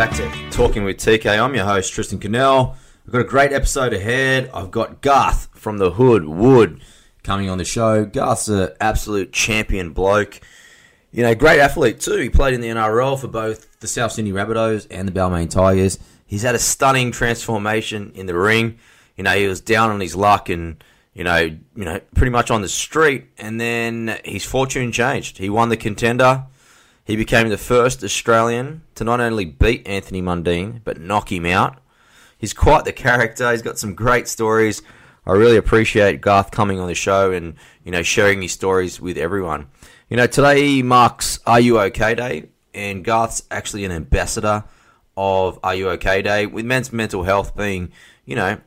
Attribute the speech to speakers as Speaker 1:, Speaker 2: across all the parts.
Speaker 1: back to Talking with TK. I'm your host, Tristan Cannell. We've got a great episode ahead. I've got Garth from the Hood Wood coming on the show. Garth's an absolute champion bloke. You know, great athlete too. He played in the NRL for both the South Sydney Rabbitohs and the Balmain Tigers. He's had a stunning transformation in the ring. You know, he was down on his luck and you know, you know, pretty much on the street, and then his fortune changed. He won the contender. He became the first Australian to not only beat Anthony Mundine, but knock him out. He's quite the character. He's got some great stories. I really appreciate Garth coming on the show and, you know, sharing his stories with everyone. You know, today marks Are You OK Day, and Garth's actually an ambassador of Are You OK Day, with men's mental health being, you know,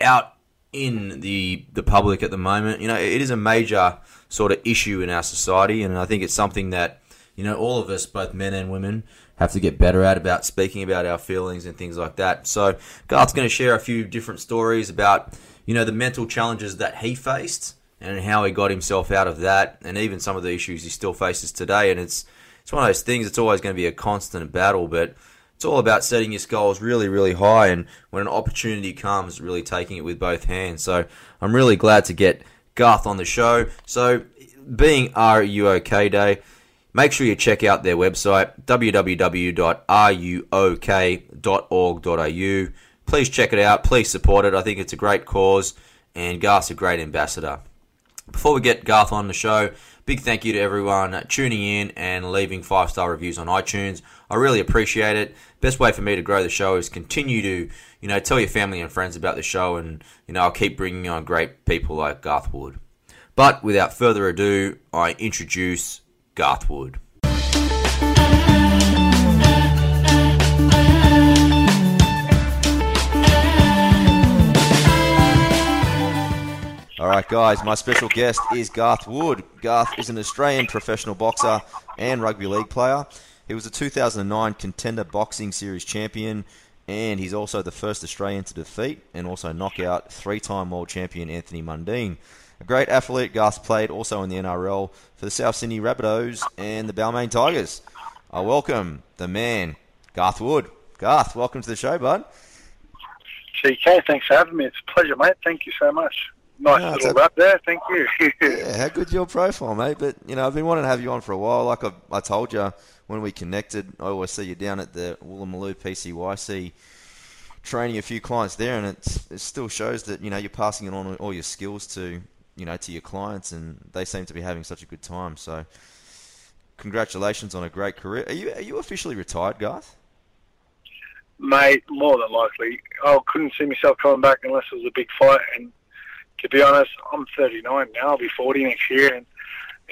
Speaker 1: out in the the public at the moment. You know, it is a major sort of issue in our society, and I think it's something that you know all of us, both men and women, have to get better at about speaking about our feelings and things like that. So Garth's going to share a few different stories about you know the mental challenges that he faced and how he got himself out of that, and even some of the issues he still faces today. And it's it's one of those things. It's always going to be a constant battle, but it's all about setting your goals really, really high, and when an opportunity comes, really taking it with both hands. So I'm really glad to get Garth on the show. So, being RUOK Day, make sure you check out their website www.ruok.org.au. Please check it out. Please support it. I think it's a great cause, and Garth's a great ambassador. Before we get Garth on the show, big thank you to everyone tuning in and leaving five star reviews on iTunes. I really appreciate it. Best way for me to grow the show is continue to, you know, tell your family and friends about the show, and you know, I'll keep bringing on great people like Garth Wood. But without further ado, I introduce Garth Wood. All right, guys, my special guest is Garth Wood. Garth is an Australian professional boxer and rugby league player. He was a 2009 Contender Boxing Series champion, and he's also the first Australian to defeat and also knock out three time world champion Anthony Mundine. A great athlete, Garth played also in the NRL for the South Sydney Rabbitohs and the Balmain Tigers. I welcome the man, Garth Wood. Garth, welcome to the show, bud.
Speaker 2: TK, thanks for having me. It's a pleasure, mate. Thank you so much. Nice no, little a, rap there. Thank you.
Speaker 1: yeah, how good's your profile, mate? But you know, I've been wanting to have you on for a while. Like I, I told you when we connected, I always see you down at the Woolloomooloo PCYC training a few clients there, and it still shows that you know you're passing it on all your skills to you know to your clients, and they seem to be having such a good time. So, congratulations on a great career. Are you are you officially retired, Garth?
Speaker 2: Mate, more than likely. I couldn't see myself coming back unless it was a big fight, and to be honest, I'm 39 now. I'll be 40 next year, and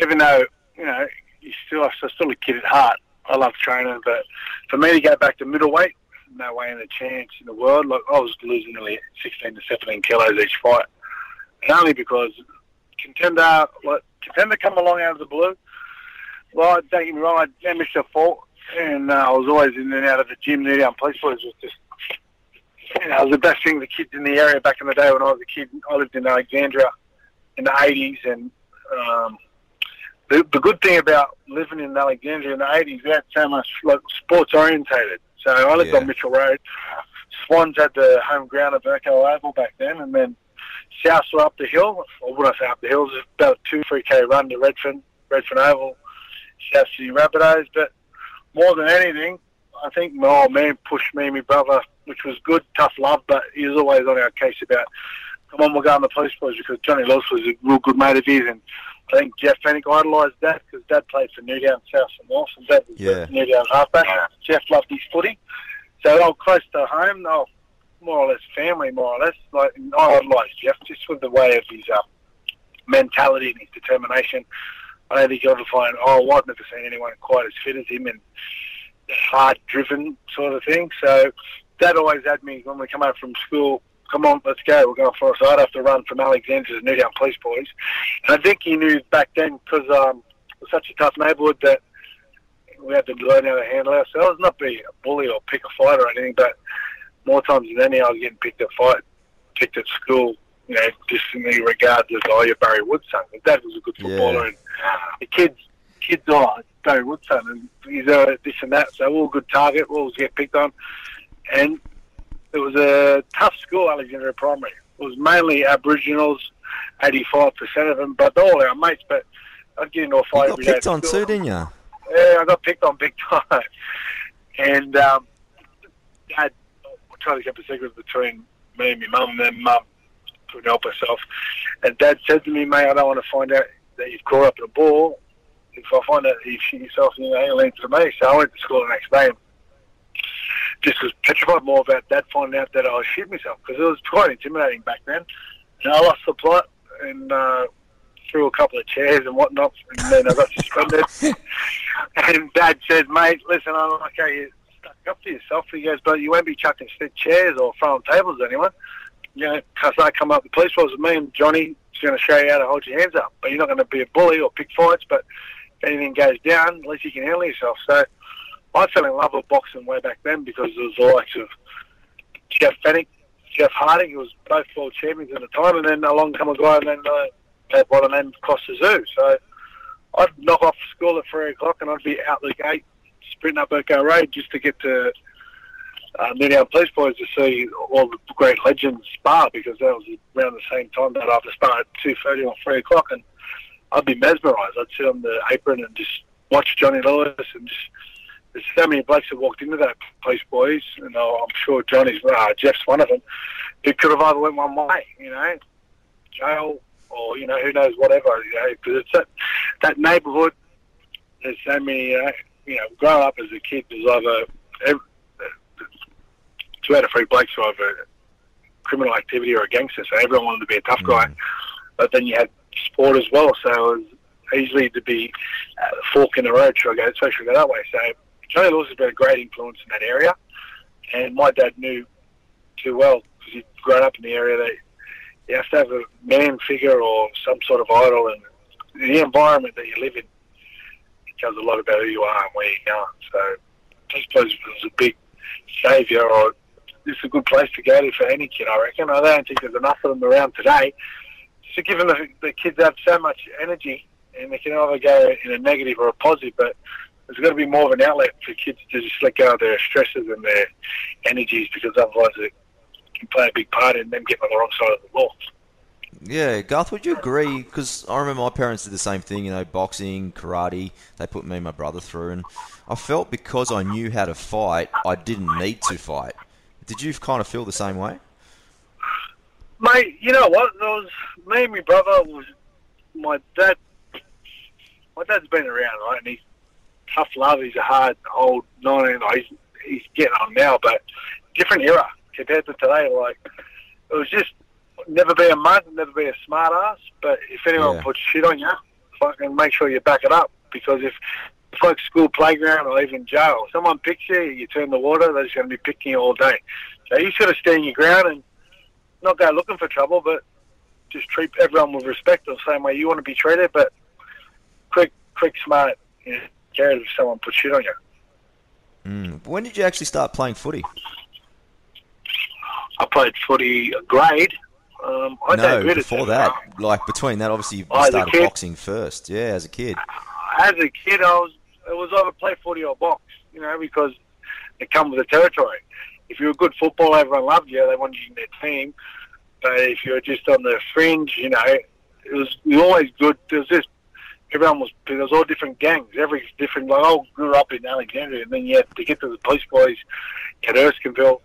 Speaker 2: even though you know you still, I'm still a kid at heart. I love training, but for me to go back to middleweight, no way in a chance in the world. Like I was losing nearly 16 to 17 kilos each fight, and only because contender, like contender, come along out of the blue. Well, don't get me wrong, I missed a fault, and uh, I was always in and out of the gym. There, police boys was just you know, it was the best thing the kids in the area back in the day when I was a kid. I lived in Alexandria in the 80s, and um, the, the good thing about living in Alexandria in the 80s, we had so much like, sports orientated. So I lived yeah. on Mitchell Road. Swans had the home ground at Burko Oval back then, and then Souths were up the hill. Or would I say up the hill? It was about a two, three k run to Redfern, Redfern Oval, South Sydney Rabbitohs. But more than anything, I think my old man pushed me and my brother which was good, tough love, but he was always on our case about, come on, we'll go on the police boys because Johnny Lewis was a real good mate of his, and I think Jeff Fenech idolised that because Dad played for Newtown, South and North, and Dad was yeah. Newtown halfback. Jeff loved his footy, so they were close to home. They were more or less family, more or less. Like I idolised Jeff just with the way of his um, mentality and his determination. I don't think you'll ever find. Oh, I've never seen anyone quite as fit as him and hard driven sort of thing. So that always had me when we come out from school. Come on, let's go. We're going for us. I'd have to run from Alexandria to Newtown Police Boys, and I think he knew back then because um, it was such a tough neighbourhood that we had to learn how to handle ourselves, not be a bully or pick a fight or anything, but more times than any, I was getting picked at fight, picked at school, you know, just in the regards of, oh, you're Barry Woodson. My dad was a good footballer, yeah. and the kids, kids, oh, Barry Woodson, and he's uh, this and that. So all good target. We'll always get picked on, and it was a tough school, Alexandria Primary. It was mainly Aboriginals, eighty-five percent of them, but all our mates. But I'd get into a fight
Speaker 1: You got picked on too, didn't you?
Speaker 2: Yeah, I got picked on big time. And um, Dad tried to keep a secret between me and my mum, and then Mum couldn't help herself. And Dad said to me, mate, I don't want to find out that you've caught up in a ball. If I find out that you shit yourself, you know, you'll answer to me. So I went to school the next day and just was petrified more about Dad finding out that I was shit myself because it was quite intimidating back then. And I lost the plot and uh, threw a couple of chairs and whatnot, and then I got suspended. and Dad said, mate, listen, I'm like, okay, you up to yourself. He goes, but you won't be chucking chairs or throwing tables at anyone. You know, because I come up, the police force with me and Johnny is going to show you how to hold your hands up. But you're not going to be a bully or pick fights, but if anything goes down, at least you can handle yourself. So I fell in love with boxing way back then because it was the likes of Jeff Fenech, Jeff Harding, who was both world champions at the time, and then along come a guy and then uh, them Kostya Tszyu. So I'd knock off school at three o'clock and I'd be out the gate, sprinting up Burko Road just to get to uh, Newtown Police Boys to see all the great legends spar because that was around the same time that I'd spar at two thirty or three o'clock, and I'd be mesmerised. I'd sit on the apron and just watch Johnny Lewis and just. There's so many blokes that walked into that police boys, and I'm sure Johnny's, uh, Jeff's one of them, who could have either went one way, you know, jail or you know who knows whatever, you know, because it's that that neighbourhood. There's so many, uh, you know, growing up as a kid, there's either ev- two out of three blokes were either criminal activity or a gangster, so everyone wanted to be a tough guy. But then you had sport as well, so it was easily to be uh, fork in the road, should I go, especially go that way. So Johnny Lewis has been a great influence in that area, and my dad knew too well because he'd grown up in the area that you have to have a man figure or some sort of idol, and the environment that you live in tells a lot about who you are and where you're going. So this place was a big saviour, or it's a good place to go to for any kid, I reckon. I don't think there's enough of them around today. So given the, the kids have so much energy, and they can either go in a negative or a positive, but there's got to be more of an outlet for kids to just let go of their stresses and their energies because otherwise it can play a big part in them getting on the wrong side of the law.
Speaker 1: Yeah, Garth, would you agree? Because I remember my parents did the same thing, you know, boxing, karate. They put me and my brother through, and I felt because I knew how to fight, I didn't need to fight. Did you kind of feel the same way?
Speaker 2: Mate, you know what? Was me and my brother was my dad. My dad's been around, right? And he's tough love. He's a hard old nineteen. He's he's getting on now, but different era compared to today. Like it was just never be a mug, never be a smart ass. But if anyone
Speaker 1: Yeah.
Speaker 2: puts shit on you, fucking make sure you back it up because if it's like school playground or even jail, someone picks you, you turn the water, they're just going to be picking you all day. So you sort of stand your ground and not go looking for trouble, but just treat everyone with respect the same way you want to be treated. But quick, quick, smart, you know, care if someone puts shit on you.
Speaker 1: Mm. When did you actually start playing footy?
Speaker 2: I played footy grade. Um, I
Speaker 1: no, before
Speaker 2: at-
Speaker 1: that. Like between that, obviously you
Speaker 2: Oh,
Speaker 1: started boxing first. Yeah, as a kid.
Speaker 2: As a kid, I was it was either play footy or box, you know, because it come with the territory. If you're a good footballer, everyone loved you. They wanted you in their team. But if you're just on the fringe, you know, it was were always good. There was just everyone was there was all different gangs, every different. Like I grew up in Alexandria, and then you had to get to the police boys at Erskineville,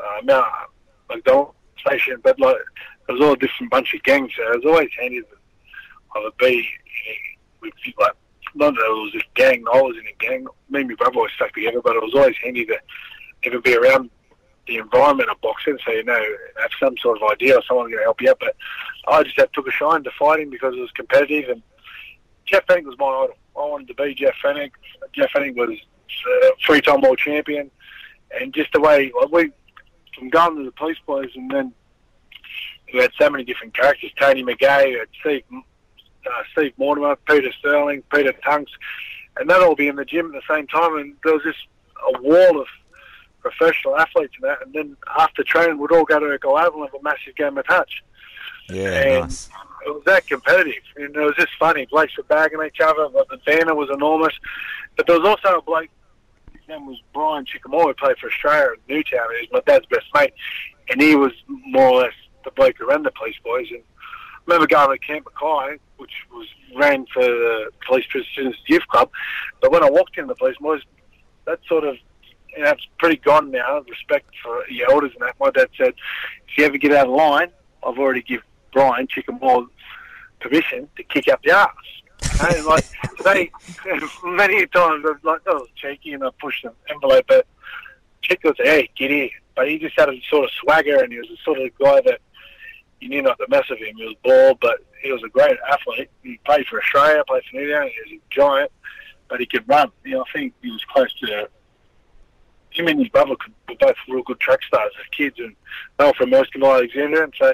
Speaker 2: uh, Mount McDonald Station, but like there was all a different bunch of gangs. So it was always handy to either be with like not that it was a gang. I was in a gang. Me and my brother always stuck together, but it was always handy to even be around the environment of boxing, so you know have some sort of idea or someone going to help you out. But I just had, took a shine to fighting because it was competitive, and Jeff Fenech was my idol. I wanted to be Jeff Fenech. Jeff Fenech was uh, three-time world champion, and just the way like we from going to the police boys, and then we had so many different characters. Tony McGay, Steve, uh, Steve Mortimer, Peter Sterling, Peter Tunks, and they'd all be in the gym at the same time, and there was just a wall of professional athletes and that. And then after training, we'd all go to a go out and have a massive game of touch.
Speaker 1: Yeah,
Speaker 2: And-
Speaker 1: nice.
Speaker 2: it was that competitive, and it was just funny. Blokes were bagging each other. But the banner was enormous, but there was also a bloke. Name was Brian Chickamore, who played for Australia at Newtown. He was my dad's best mate, and he was more or less the bloke who ran the police boys. And I remember going to Camp Mackay, which was ran for the Police Prisoners Youth Club. But when I walked in the police boys, that sort of you know, it's pretty gone now. Respect for your elders and that. My dad said, if you ever get out of line, I've already give Brian Chickamore permission to kick up the arse. And like they, many times like I was cheeky and I pushed the envelope, but Chick say, "Hey, get here." But he just had a sort of swagger, and he was the sort of guy that you knew not the mess of him. He was bald, but he was a great athlete. He played for Australia, played for New Zealand. He was a giant, but he could run. You know, I think he was close to him and his brother could, were both real good track stars as kids, and they were from Erskine Alexandria, and so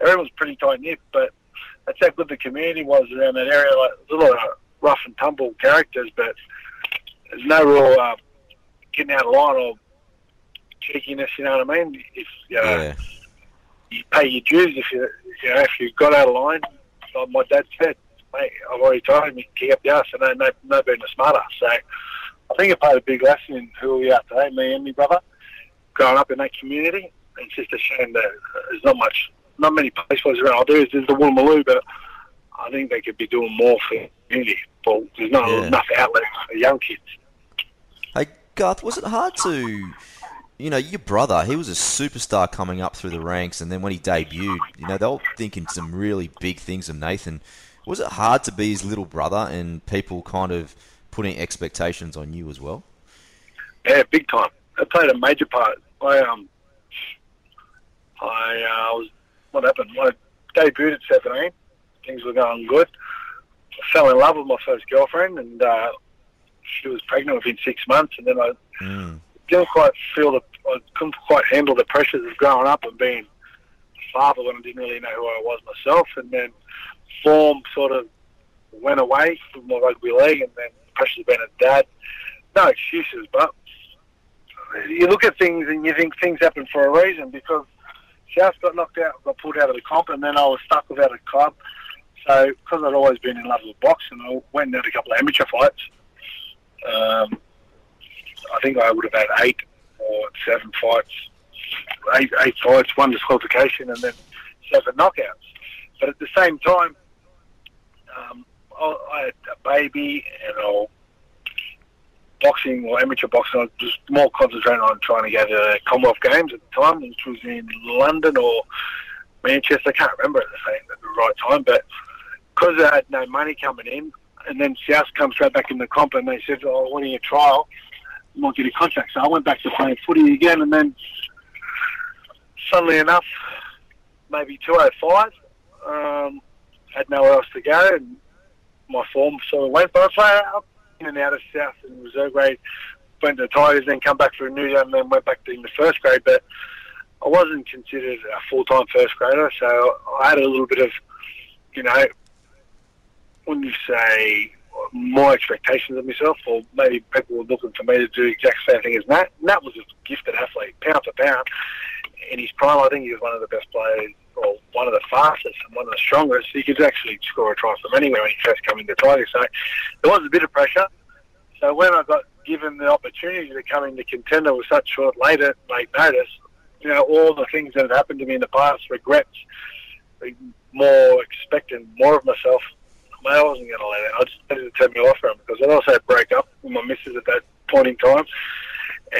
Speaker 2: everyone was pretty tight knit. But that's how good the community was around that area. Like a lot of rough and tumble characters, but there's no real uh, getting out of line or cheekiness. You know what I mean? If you know,
Speaker 1: Yeah.
Speaker 2: you pay your dues, if you you know if you got out of line, like my dad said, mate, I've already told him you kick up the ass, and no, no, no being a smarter. So I think it played a big lesson in who we are today, me and my brother, growing up in that community. It's just a shame that uh, there's not much, not many police boys around. I do is there's the Woolloomooloo, but I think they could be doing more for the community. But there's not
Speaker 1: Yeah.
Speaker 2: enough outlets for young kids.
Speaker 1: Hey, Garth, was it hard to, you know, your brother, he was a superstar coming up through the ranks, and then when he debuted, you know, they were thinking some really big things of Nathan. Was it hard to be his little brother and people kind of putting expectations on you as well?
Speaker 2: Yeah, big time. It played a major part. I um, I uh, was what happened. I debuted at seventeen. Things were going good. I fell in love with my first girlfriend, and uh, she was pregnant within six months. And then I
Speaker 1: Mm.
Speaker 2: didn't quite feel the, I couldn't quite handle the pressures of growing up and being a father when I didn't really know who I was myself. And then form sort of went away from my rugby league, and then the pressures of being a dad. No excuses, but you look at things and you think things happen for a reason because South got knocked out, got pulled out of the comp, and then I was stuck without a club. So, because I'd always been in love with boxing, I went and had a couple of amateur fights. Um, I think I would have had eight or seven fights, eight, eight fights, one disqualification, and then seven knockouts. But at the same time, um, I, I had a baby, and I boxing or amateur boxing, I was just more concentrating on trying to get to the Commonwealth Games at the time, which was in London or Manchester. I can't remember at the same at the right time, but because I had no money coming in, and then South comes straight back in the comp, and they said, "Oh, when a trial, you might get a contract." So I went back to playing footy again, and then suddenly enough, maybe 205, um, had nowhere else to go, and my form sort of went. But I played in and out of South and reserve grade, went to the Tigers, then come back for a New Zealand, and then went back to in the first grade. But I wasn't considered a full-time first grader, so I had a little bit of, you know, when you say more expectations of myself, or maybe people were looking for me to do the exact same thing as Nat. Nat was a gifted athlete, pound for pound. In his prime, I think he was one of the best players, or one of the fastest and one of the strongest. He could actually score a try from anywhere when he first came into Tigers. So there was a bit of pressure. So when I got given the opportunity to come into contender with such short later late notice, you know, all the things that had happened to me in the past, regrets, more expecting more of myself. I wasn't going to let it. I just needed to turn my around because I also broke up with my missus at that point in time,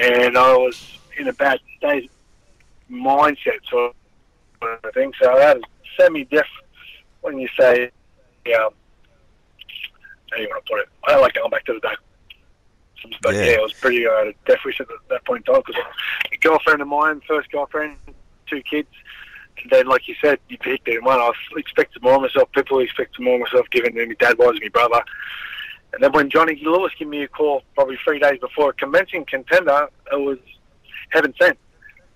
Speaker 2: and I was in a bad state mindset sort of thing. So I had a semi-deaf. When you say, um, how do you want to put it? I like going back to the day. But
Speaker 1: Yeah.
Speaker 2: yeah, I was pretty uh, deaf wish at that point in time because a girlfriend of mine, first girlfriend, two kids. And then, like you said, you picked it. One, I expected more of myself. People expected more of myself, given who my dad was, my brother. And then when Johnny Lewis gave me a call, probably three days before a commencing contender, it was heaven sent.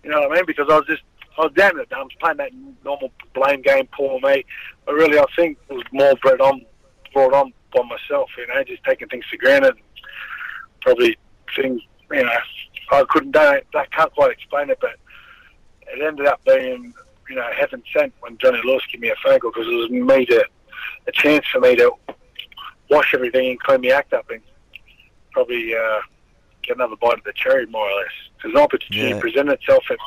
Speaker 2: You know what I mean? Because I was just, I was down in the dumps, playing that normal blame game, poor me. But really, I think it was more brought on, brought on by myself. You know, just taking things for granted. Probably things, you know, I couldn't, I can't quite explain it, but it ended up being you know, heaven sent when Johnny Lewis gave me a phone call because it was me to, a chance for me to wash everything and clean the act up and probably uh, get another bite of the cherry, more or less. Because an opportunity
Speaker 1: Yeah.
Speaker 2: presented itself, and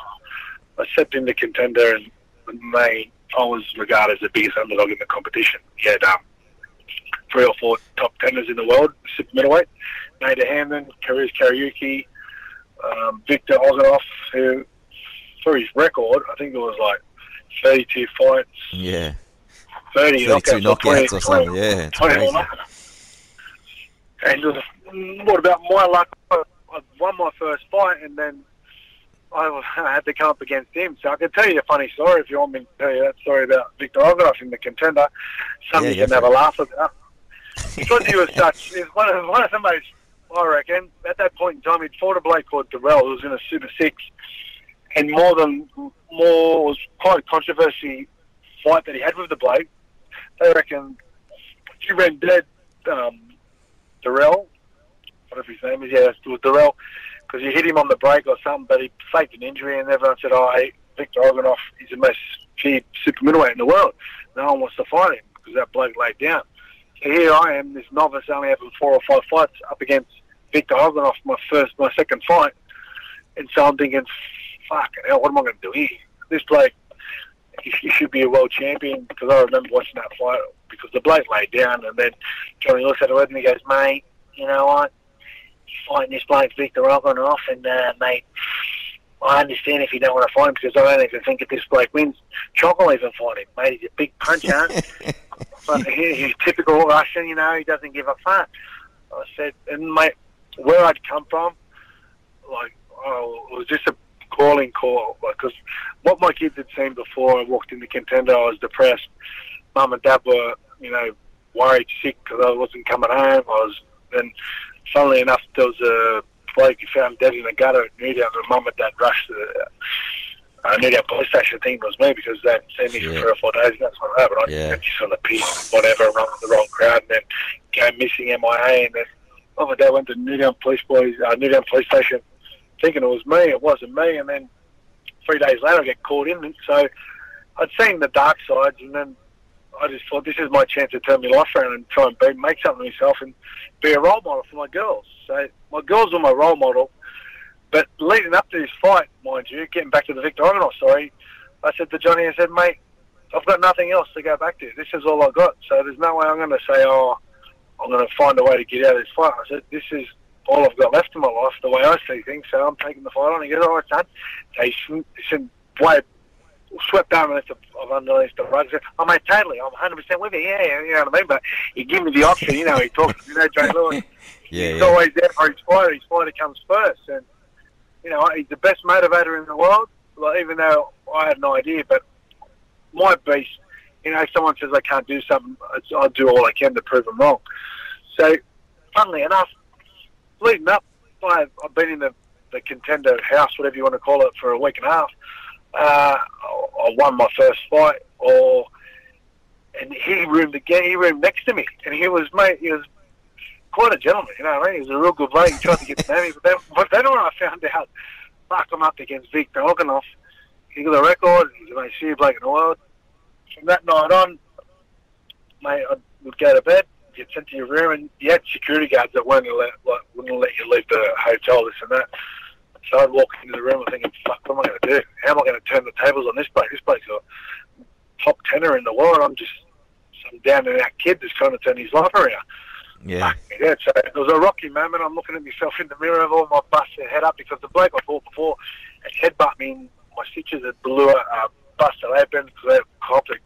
Speaker 2: I stepped in the contender, and May I was regarded as the biggest underdog in the competition. He had um, three or four top tenders in the world, super middleweight. Nader Hamdan, Kariz Kariuki, um, Victor Oganov, who, for his record, I think it was like 32 fights,
Speaker 1: Yeah.
Speaker 2: 30
Speaker 1: 32
Speaker 2: knockouts, or 20,
Speaker 1: knockouts or something. Yeah. It's
Speaker 2: 20 And was, what about my luck? I won my first fight, and then I I had to come up against him. So I can tell you a funny story if you want me to tell you that story about Victor Oganov in the contender. Something
Speaker 1: Yeah,
Speaker 2: you can have
Speaker 1: for
Speaker 2: a laugh about. because he was such, he's one of, one of the most, I reckon, at that point in time, he'd fought a bloke called Darrell who was in a Super Six, and more than, more, was quite a controversy fight that he had with the bloke. They reckon he ran dead, um, Darrell, whatever his name is, yeah, it was Darrell, because you hit him on the break or something, but he faked an injury, and everyone said, oh, Victor Oganov is the most feared super middleweight in the world. No one wants to fight him because that bloke laid down. So here I am, this novice, only having four or five fights up against Victor Oganov, my first, my second fight. And so I'm thinking, fuck, hell, what am I going to do here? This bloke, he, should be a world champion because I remember watching that fight because the bloke laid down and then Johnny looks at it and he goes, mate, you know what? Fighting this bloke Victor Oganov and, uh, mate, I understand if you don't want to fight him because I don't even think if this bloke wins, Choc will even fight him, mate. He's a big puncher. But he, he's typical Russian, you know, he doesn't give a fuck. I said, and mate, where I'd come from, like, oh, it was just a calling call. Because what my kids had seen before I walked into contender, I was depressed. Mum and Dad were, you know, worried, sick because I wasn't coming home. I was, and funnily enough, there was a bloke who found dead in the gutter at Newtown, and Mum and Dad rushed to the uh, Newtown police station. I think it was me because they hadn't seen me for
Speaker 1: Yeah.
Speaker 2: three or four days. And that's what happened. I
Speaker 1: Yeah.
Speaker 2: just on the piece, whatever, run with the wrong crowd, and then go missing MIA, and then oh my dad went to Newtown Police Boys, uh, Newtown Police Station, thinking it was me. It wasn't me, and then three days later I get called in. And so I'd seen the dark sides, and then I just thought this is my chance to turn my life around and try and be, make something of myself and be a role model for my girls. So my girls were my role model. But leading up to this fight, mind you, getting back to the Victor Oganov story, I said to Johnny, I said, mate, I've got nothing else to go back to. This is all I've got. So there's no way I'm going to say, oh, I'm going to find a way to get out of this fight. I said, this is all I've got left in my life, the way I see things. So I'm taking the fight on. He goes, all right, son. So he way swept down underneath the, of underneath the rug. Oh, mate, totally. I'm 100% with you. Yeah, yeah, you know what I mean? But he gave me the option. You know, he talks, you know, Jay Lewis.
Speaker 1: Yeah,
Speaker 2: he's
Speaker 1: yeah.
Speaker 2: always there for his fighter. His fighter comes first. And, you know, he's the best motivator in the world. Like, even though I had no idea, but my beast, you know, if someone says I can't do something, I'll do all I can to prove them wrong. So, funnily enough, leading up, I've, I've been in the, the contender house, whatever you want to call it, for a week and a half. Uh, I won my first fight, or and he roomed again. He roomed next to me, and he was mate. He was quite a gentleman, you know what I mean? He was a real good bloke. He tried to get to know me, but then, but then when I found out, fuck, I'm up against Victor Oganov. He got a record. He's the most serious bloke in the world. From that night on, mate, I would go to bed, get sent to your room, and you had security guards that weren't let, like, wouldn't let you leave the hotel, this and that. So I'd walk into the room and thinking, fuck, what am I going to do? How am I going to turn the tables on this bloke? This bloke's a top tenor in the world. I'm just some down and out kid that's trying to turn his life around.
Speaker 1: Yeah.
Speaker 2: Yeah, so it was a rocky moment. I'm looking at myself in the mirror of all my busted head up because the bloke I fought before had headbutt me in my stitches that blew uh, busted open because they copped a,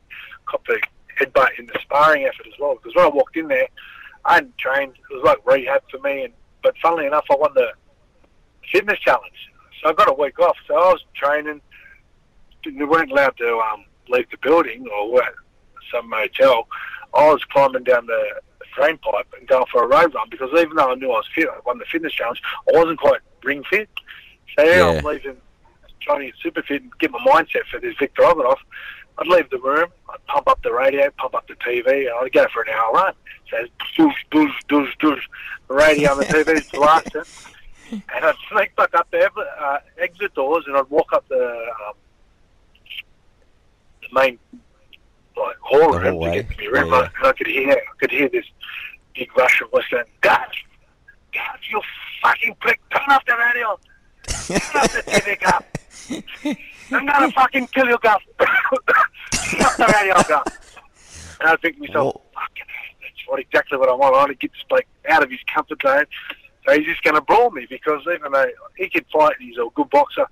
Speaker 2: copped a headbutt in the sparring effort as well. Because when I walked in there, I hadn't trained. It was like rehab for me. And But funnily enough, I won the fitness challenge. So I got a week off. So I was training. We weren't allowed to um, leave the building or what, some motel. I was climbing down the drain pipe and going for a road run because even though I knew I was fit, I won the fitness challenge, I wasn't quite ring fit. So yeah. I'm leaving, trying to get super fit and get my mindset for this Victor Oganov. I'd leave the room, I'd pump up the radio, pump up the TV, and I'd go for an hour run. So doosh, doosh, doosh, doosh. The radio on the TV is blasting. And I'd sneak back up the uh, exit doors and I'd walk up the um, main like hall
Speaker 1: The
Speaker 2: room to get to my room.
Speaker 1: Yeah, yeah.
Speaker 2: And I could hear I could hear this big Russian voice going, "Dad, Dad, you fucking prick, turn off the radio, turn off the TV, Gav. I'm gonna fucking kill you, Gav. turn off the radio, Gav." And I think to myself,
Speaker 1: Whoa.
Speaker 2: "Fucking, that's what exactly what I want. I want to get this bloke out of his comfort zone." So he's just going to brawl me because even though he can fight and he's a good boxer,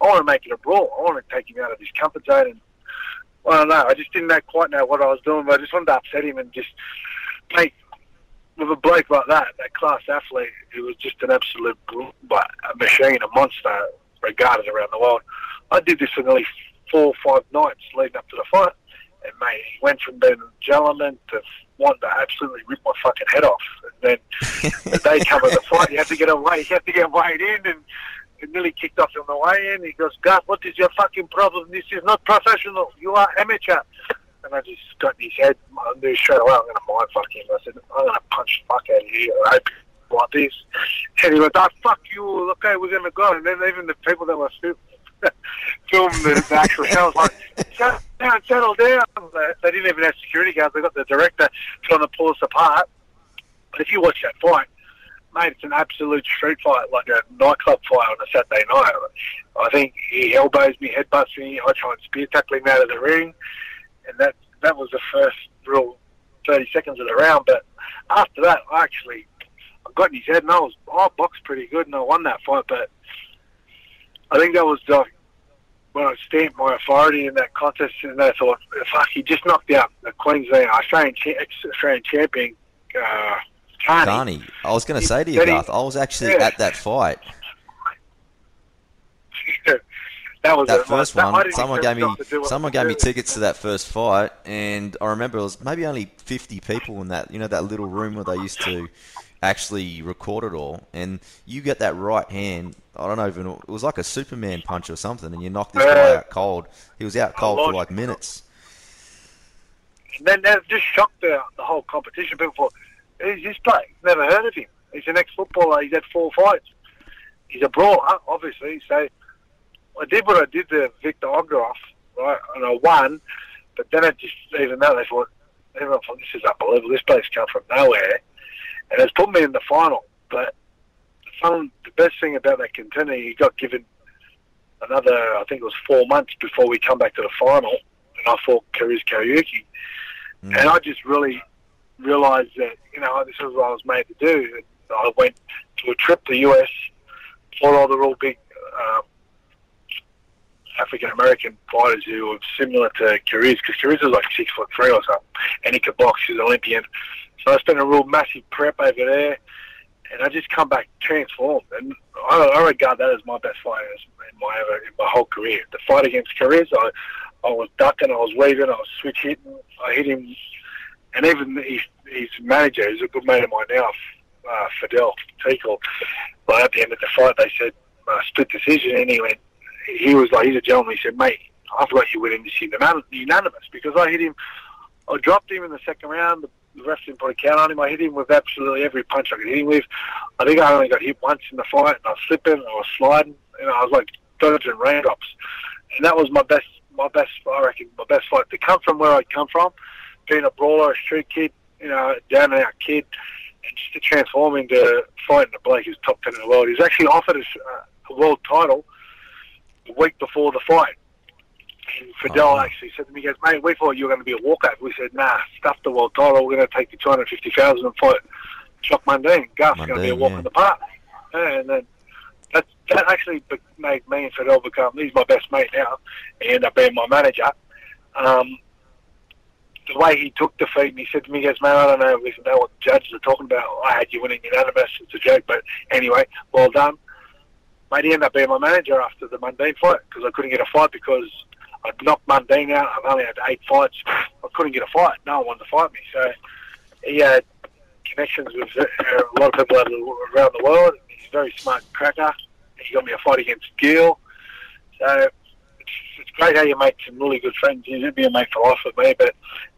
Speaker 2: I want to make it a brawl. I want to take him out of his comfort zone. And I don't know. I just didn't know, quite know what I was doing, but I just wanted to upset him and just make with a bloke like that, that class athlete who was just an absolute a machine, a monster, regarded around the world. I did this for nearly four or five nights leading up to the fight. And mate, he went from being a gentleman to wanting to absolutely rip my fucking head off. And then the day come of the fight, you have to get away. You have to get weighed in, and it nearly kicked off on the way in. He goes, "God, what is your fucking problem? This is not professional. You are amateur." And I just got in his head. I knew straight away I'm going to mind fuck him. I said, "I'm going to punch the fuck out of you." I hope you like this. And he went, "Oh fuck you." Okay, we're going to go. And then even the people that were film- filming the, the show was like, "Settle down, settle down." They, they didn't even have security guards. They got the director trying to pull us apart. But if you watch that fight, mate, it's an absolute street fight, like a nightclub fight on a Saturday night. I think he elbows me, headbutts me. I try and spear tackle him out of the ring, and that that was the first real thirty seconds of the round. But after that, I actually I got in his head, and I was I boxed pretty good, and I won that fight. But I think that was the when I stamped my authority in that contest, and I thought, fuck, he just knocked out the Queensland Australian cha- ex-Australian champion. Uh, Carney.
Speaker 1: Carney. I was going to say to you,
Speaker 2: That he-
Speaker 1: Garth, I was actually
Speaker 2: Yeah.
Speaker 1: at that fight.
Speaker 2: That was
Speaker 1: That
Speaker 2: a-
Speaker 1: first
Speaker 2: that- I
Speaker 1: one,
Speaker 2: didn't
Speaker 1: someone gave me
Speaker 2: Scott to do what
Speaker 1: someone gave me tickets to that first fight, and I remember it was maybe only fifty people in that you know that little room where they used to actually record it all. And you get that right hand. I don't know even it was like a Superman punch or something, and you knocked this guy out cold. He was out cold for like minutes.
Speaker 2: And then that just shocked the, the whole competition. People thought, who's this bloke? Never heard of him. He's an ex-footballer. He's had four fights. He's a brawler, obviously. So I did what I did to Victor Ogroff, right? And I won. But then it just, even though they thought, everyone thought, this is unbelievable. This place come from nowhere. And it's put me in the final. But the, fun, the best thing about that contender, he got given another, I think it was four months before we come back to the final. And I fought Kariz Kariuki.
Speaker 1: Mm.
Speaker 2: And I just really realised that, you know, this is what I was made to do. And I went to a trip to the US, fought all the real big um, African American fighters who were similar to Kariz, because Kariz was like six foot three or something, and he could box, he's an Olympian. So I spent a real massive prep over there, and I just come back transformed. And I, I regard that as my best fight in my ever, in my whole career. The fight against Kariz, I, I was ducking, I was weaving, I was switch hitting, I hit him, and even his, his manager, who's a good mate of mine now, uh, Fidel Tukel, well, at the end of the fight, they said uh, split decision, and he went, he was like, he's a gentleman. He said, mate, I've got you winning this unanim- unanimous because I hit him, I dropped him in the second round. The, the ref didn't put a count on him. I hit him with absolutely every punch I could hit him with. I think I only got hit once in the fight, and I was slipping, I was sliding, and I was like dodging raindrops. And that was my best, my best, I reckon, my best fight to come from where I come from, being a brawler, a street kid, you know, down and out kid, and just to transform into fighting a bloke who's top ten in the world. He's actually offered us uh, a world title the week before the fight. And Fidel
Speaker 1: Oh.
Speaker 2: actually said to me, he goes, mate, we thought you were going to be a walkout. We said, nah, stuff the world title. We're going to take the 250000 and fight Choc Mundine. Gus going to be a walk
Speaker 1: yeah.
Speaker 2: in the park. And then that, that actually made me and Fidel become, he's my best mate now. He ended up being my manager. Um, the way he took defeat, and he said to me, he goes, man, I don't know, if you know what the judges are talking about. I had you winning unanimous. It's a joke, but anyway, well done. Mate, he ended up being my manager after the Mundine fight because I couldn't get a fight because I'd knocked Mundine out. I've only had eight fights. I couldn't get a fight. No one wanted to fight me. So he had connections with uh, a lot of people around the world. He's a very smart cracker. He got me a fight against Gill. So it's, it's great how you make some really good friends. He'd be a mate for life with me. But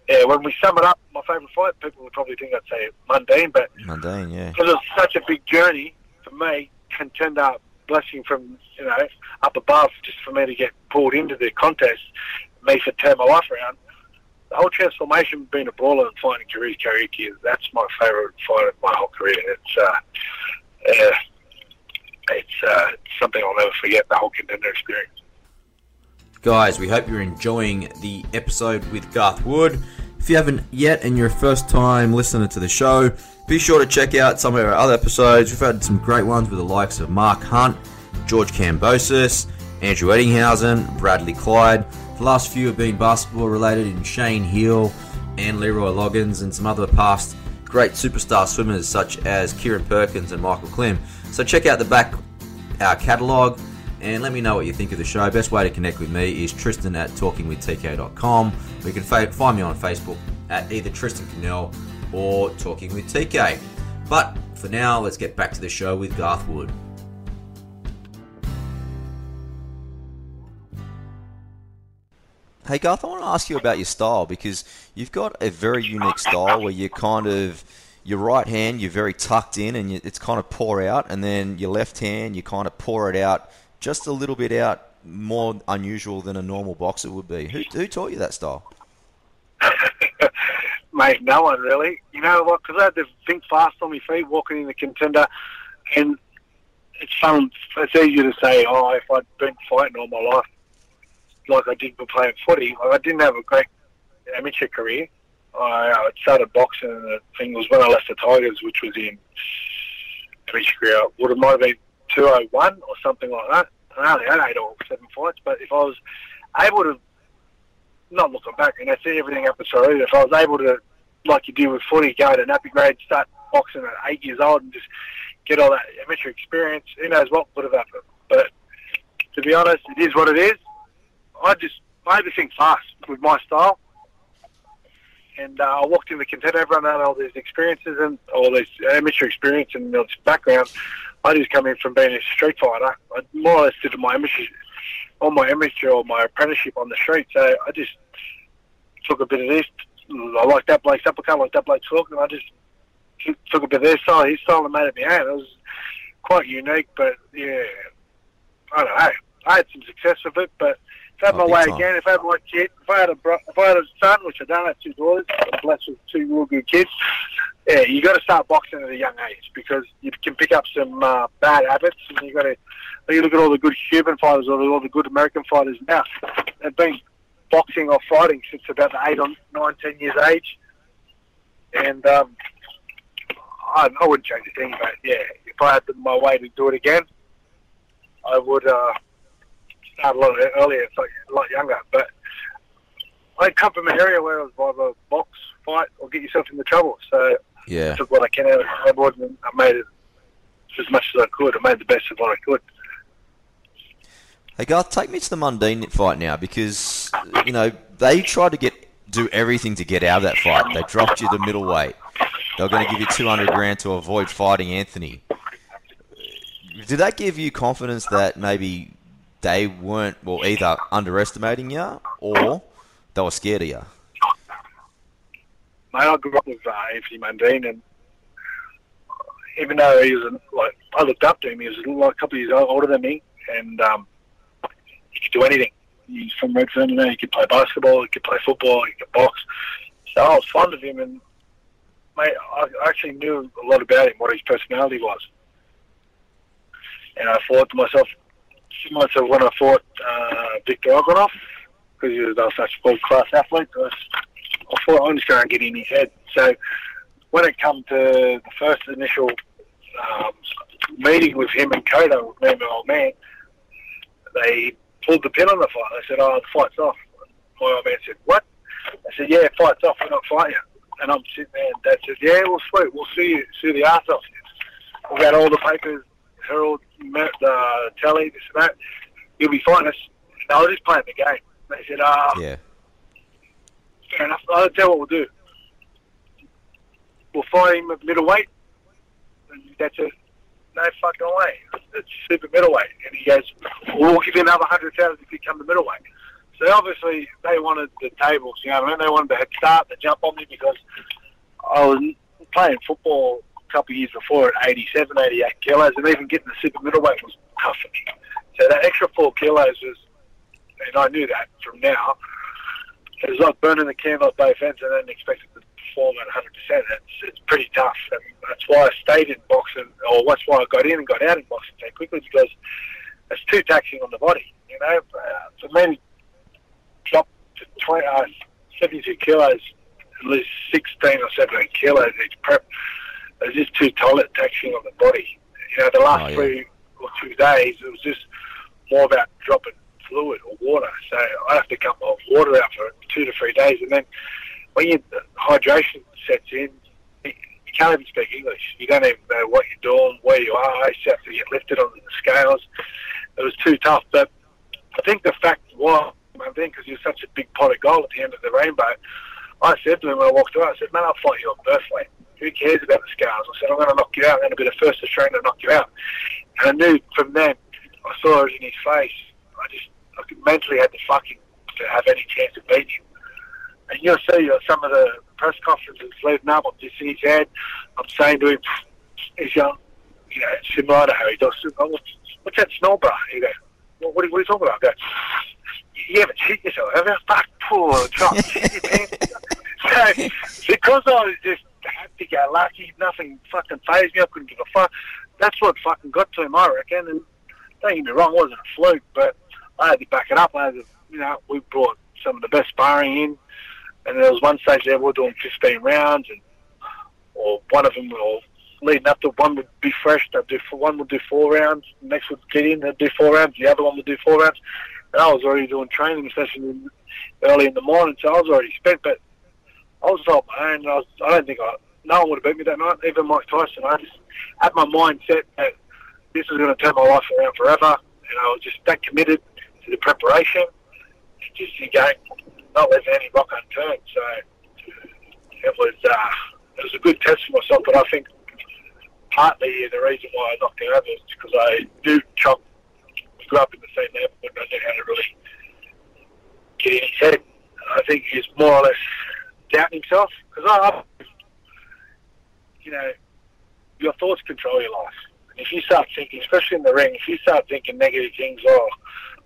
Speaker 2: yeah, when we sum it up, my favourite fight, people would probably think I'd say Mundine, but
Speaker 1: Mundine, yeah.
Speaker 2: because it's such a big journey for me, contender blessing from you know up above, just for me to get pulled into the contest. me for turn my life around. The whole transformation being a brawler and fighting Kariz Kariuki, that's my favourite fight of my whole career. It's, uh, uh, it's uh, something I'll never forget, the whole contender experience.
Speaker 1: Guys, we hope you're enjoying the episode with Garth Wood. If you haven't yet and you're a first time listener to the show, be sure to check out some of our other episodes. We've had some great ones with the likes of Mark Hunt, George Kambosos, Andrew Ettingshausen, Bradley Clyde. The last few have been basketball related in Shane Heal and Leroy Loggins and some other past great superstar swimmers such as Kieran Perkins and Michael Klim. So check out the back our catalogue and let me know what you think of the show. Best way to connect with me is Tristan at talkingwithtk.com. You can find me on Facebook at either Tristan Cannell or Talking with TK. But for now, let's get back to the show with Garth Wood. Hey Garth, I want to ask you about your style because you've got a very unique style where you're kind of your right hand you're very tucked in and you, it's kind of pour out, and then your left hand you kind of pour it out just a little bit out, more unusual than a normal boxer would be. Who, who taught you that style?
Speaker 2: Mate, no one really. You know what? Because I had to think fast on my feet walking in the contender, and it's fun. It's easier to say, oh, if I'd been fighting all my life, like I did playing footy, like I didn't have a great amateur career. I, I started boxing, and the thing was when I left the Tigers, which was in amateur career, would have might have been 201 or something like that. I only had eight or seven fights, but if I was able to, not looking back, and I see everything up the road, if I was able to, like you do with footy, go to nappy grade, start boxing at eight years old and just get all that amateur experience, who knows what would have happened. But to be honest, it is what it is. I just, I had to think fast with my style. And uh, I walked in the contender, everyone had all these experiences and all this amateur experience and this background. I just come in from being a street fighter. I more or less did my amateur, all my amateur or my apprenticeship on the street. So I just took a bit of this. I like that bloke's uppercut, I like that bloke's hook, and I just took a bit of their style, his style, and made it my own. It was quite unique, but yeah, I don't know. I had some success with it, but I had oh, my way time. again, if I had my kid, if I had a bro- if I had a son, which I don't have two daughters, blessed with two real good kids yeah, you got to start boxing at a young age because you can pick up some uh, bad habits, and you got to. You look at all the good Cuban fighters or all the good American fighters now. They've been boxing or fighting since about the eight or nine, ten years age, and um, I, I wouldn't change a thing. But yeah, if I had my way to do it again, I would uh, start a lot earlier, a lot younger. But I come from an area where it was either box, fight, or get yourself into trouble. So
Speaker 1: yeah.
Speaker 2: I took what I can out of the board and I made it as much as I could. I made the best of what I could.
Speaker 1: Hey Garth, take me to the Mundine fight now because you know they tried to get do everything to get out of that fight. They dropped you to middleweight. They were going to give you 200 grand to avoid fighting Anthony. Did that give you confidence that maybe they weren't well either underestimating you or they were scared of you?
Speaker 2: mate, I grew up with uh, Anthony Mundine, and even though he was like, I looked up to him. He was like a couple of years older than me, and um, he could do anything. He's from Redfern, you know. He could play basketball, he could play football, he could box. So I was fond of him, and mate, I actually knew a lot about him, what his personality was. And I thought to myself, similar to when I fought uh, Victor Oganov, because he was such a world-class athlete, I I thought I'm just going to get in his head. So when it come to the first initial um, meeting with him and Khoder, with me and my old man, they pulled the pin on the fight. They said, "Oh, the fight's off." My old man said, "What?" I said, "Yeah, fight's off. We're not fighting." And I'm sitting there, and Dad said, "Yeah, well, sweet. We'll see you, see the ass off you. We got all the papers, Herald, the telly, this and that. You'll be fine." us." And I was just playing the game. They said, "Ah, uh, yeah." fair enough. I'll tell you what we'll do. We'll fight him at middleweight. And that's it. No fucking way. It's super middleweight. And he goes, we'll give you another 100000 if you come to middleweight. So obviously they wanted the tables, you know what I mean? They wanted to head start, to jump on me because I was playing football couple of years before at 87, 88 kilos, and even getting the super middleweight was tough for me. So that extra four kilos was, and I knew that from now, it was like burning the candle at both ends and then expecting to perform at 100%. It's, it's pretty tough. And that's why I stayed in boxing, or that's why I got in and got out in boxing so quickly because it's too taxing on the body. You know, uh, for men, drop to 20, uh, 72 kilos, at least 16 or 17 kilos each prep. It's just too taxing on the body. You know, the last
Speaker 1: Oh, yeah.
Speaker 2: three or two days, it was just more about dropping fluid or water. So I have to cut my water out for two to three days, and then when you hydration sets in, you you can't even speak English. You don't even know what you're doing, where you are. To have to get lifted on the scales. It was too tough. But I think the fact was, I think, because you're such a big pot of gold at the end of the rainbow, I said to him when I walked away, I said, man, I'll fight you on birth weight. Who cares about the scars? I said, I'm going to knock you out. I'm going to be the first Australian to knock you out. And I knew from then, I saw it in his face. I just I mentally had to fucking to have any chance of beating him. And you'll see some of the press conferences leading up. I'm just in his head. I'm saying to him, he's young, you know, similar he does. Oh, what's, what's that smell, bro? He goes, what, what, are, you- what are you talking about? I go, you haven't shit yourself, have you? Fuck, poor drop, shit your pants. So, because I was just happy go lucky, nothing fucking phased me. I couldn't give a fuck. That's what fucking got to him, I reckon. And don't get me wrong, it wasn't a fluke, but I had to back it up. I had to, you know, we brought some of the best sparring in, and there was one stage there we were doing 15 rounds, and or one of them, or leading up to one would be fresh. They'd do for one would do four rounds. Next would get in, they'd do four rounds. The other one would do four rounds. And I was already doing training sessions early in the morning, so I was already spent. But I was own. And I, was, I don't think I, no one would have beat me that night, even Mike Tyson. I just had my mind set that this is going to turn my life around forever, and I was just that committed to the preparation, just you go, not letting any rock unturned. So it was uh, it was a good test for myself, but I think partly the reason why I knocked out is because I do. We grew up in the same neighborhood, and I knew how to really get in his head. I think he's more or less doubting himself because I, I, you know, your thoughts control your life. And if you start thinking, especially in the ring, if you start thinking negative things, oh,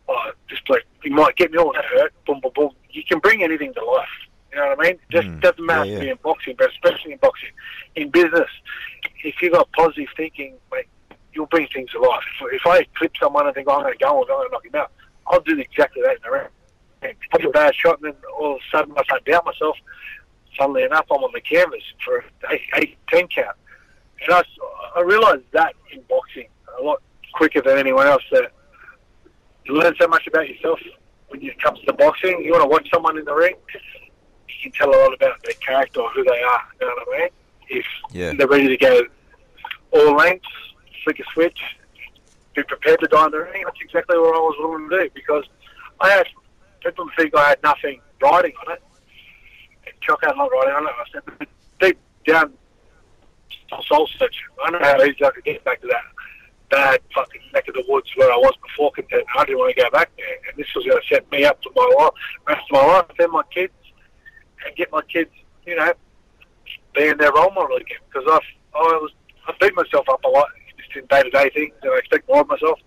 Speaker 2: oh just like you might get me all that hurt, boom, boom, boom, you can bring anything to life. You know what I mean? It just
Speaker 1: Mm,
Speaker 2: doesn't matter
Speaker 1: yeah,
Speaker 2: to
Speaker 1: yeah.
Speaker 2: in boxing, but especially in boxing, in business, if you've got positive thinking, mate, you'll bring things to life. If, if I clip someone and think, oh, I'm going to go, I'm going to knock him out, I'll do exactly that in the ring. Have a bad shot, and then all of a sudden I start doubt myself. Funnily enough, I'm on the canvas for an 8, eight 10 count. And I, I realised that in boxing a lot quicker than anyone else that you learn so much about yourself when it comes to boxing. You want to watch someone in the ring, you can tell a lot about their character or who they are. You know what I mean? If
Speaker 1: Yeah.
Speaker 2: they're ready to go all lengths, flick a switch, be prepared to die in the ring, that's exactly what I was willing to do because I had people think I had nothing riding on it. And Choc had a lot riding on it. I said, but deep down, soul searching. I know how easy I could get back to that bad fucking neck of the woods where I was before content. I didn't want to go back there, and this was going to set me up for my life, rest of my life, and my kids, and get my kids, you know, being their role model again. Because I, I was, I beat myself up a lot just in day to day things, and I expect more of myself.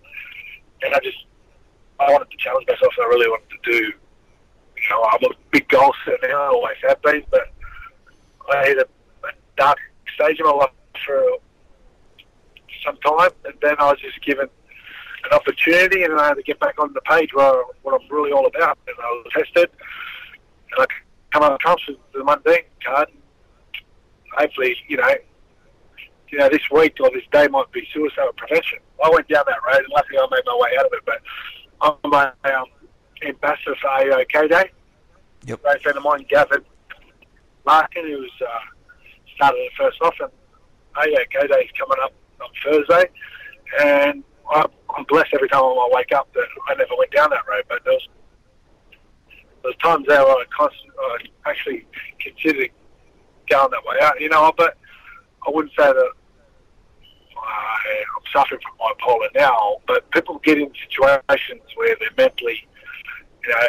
Speaker 2: And I just, I wanted to challenge myself, and I really wanted to do. You know, I'm a big goal setter now. I always have been, but I hit a, a dark stage in my life for some time, and then I was just given an opportunity, and I had to get back on the page where what I'm really all about. And I was tested, and I come up trumps with the Mundine card. Hopefully, you know, you know, this week or this day might be suicide prevention. I went down that road, and luckily I made my way out of it. But I'm a um, ambassador for R U OK Day.
Speaker 1: Yep.
Speaker 2: Great friend of mine, Gavin Larkin, who's uh, started it first off, and R U OK Day is coming up on Thursday, and I'm, blessed every time I wake up that I never went down that road. But there's there's times there where I constantly, I actually considered going that way out, you know. But I wouldn't say that I, I'm suffering from bipolar now. But people get in situations where they're mentally, you know,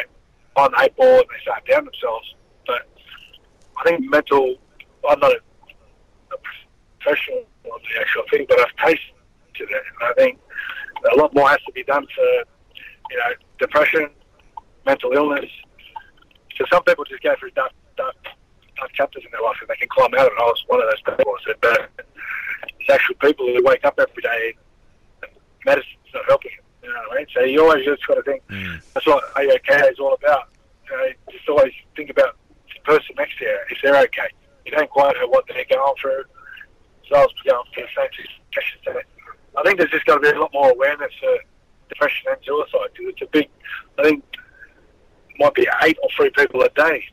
Speaker 2: on eight ball and they start down themselves. But I think mental. I'm not a, a professional on the actual thing, but I've tasted it, and I think a lot more has to be done for, you know, depression, mental illness, So some people just go through dark, dark, dark chapters in their life and they can climb out of it. I was one of those people. I said, but there's actual people who wake up every day and medicine's not helping them. You know what I mean? So you always just got to think,
Speaker 1: Mm.
Speaker 2: that's what R U OK is all about. You know, just always think about the person next to you, if they're okay. You don't quite know what they're going through. So I was going through the same situation. So I think there's just got to be a lot more awareness for depression and suicide because it's a big, I think, might be eight or three people a day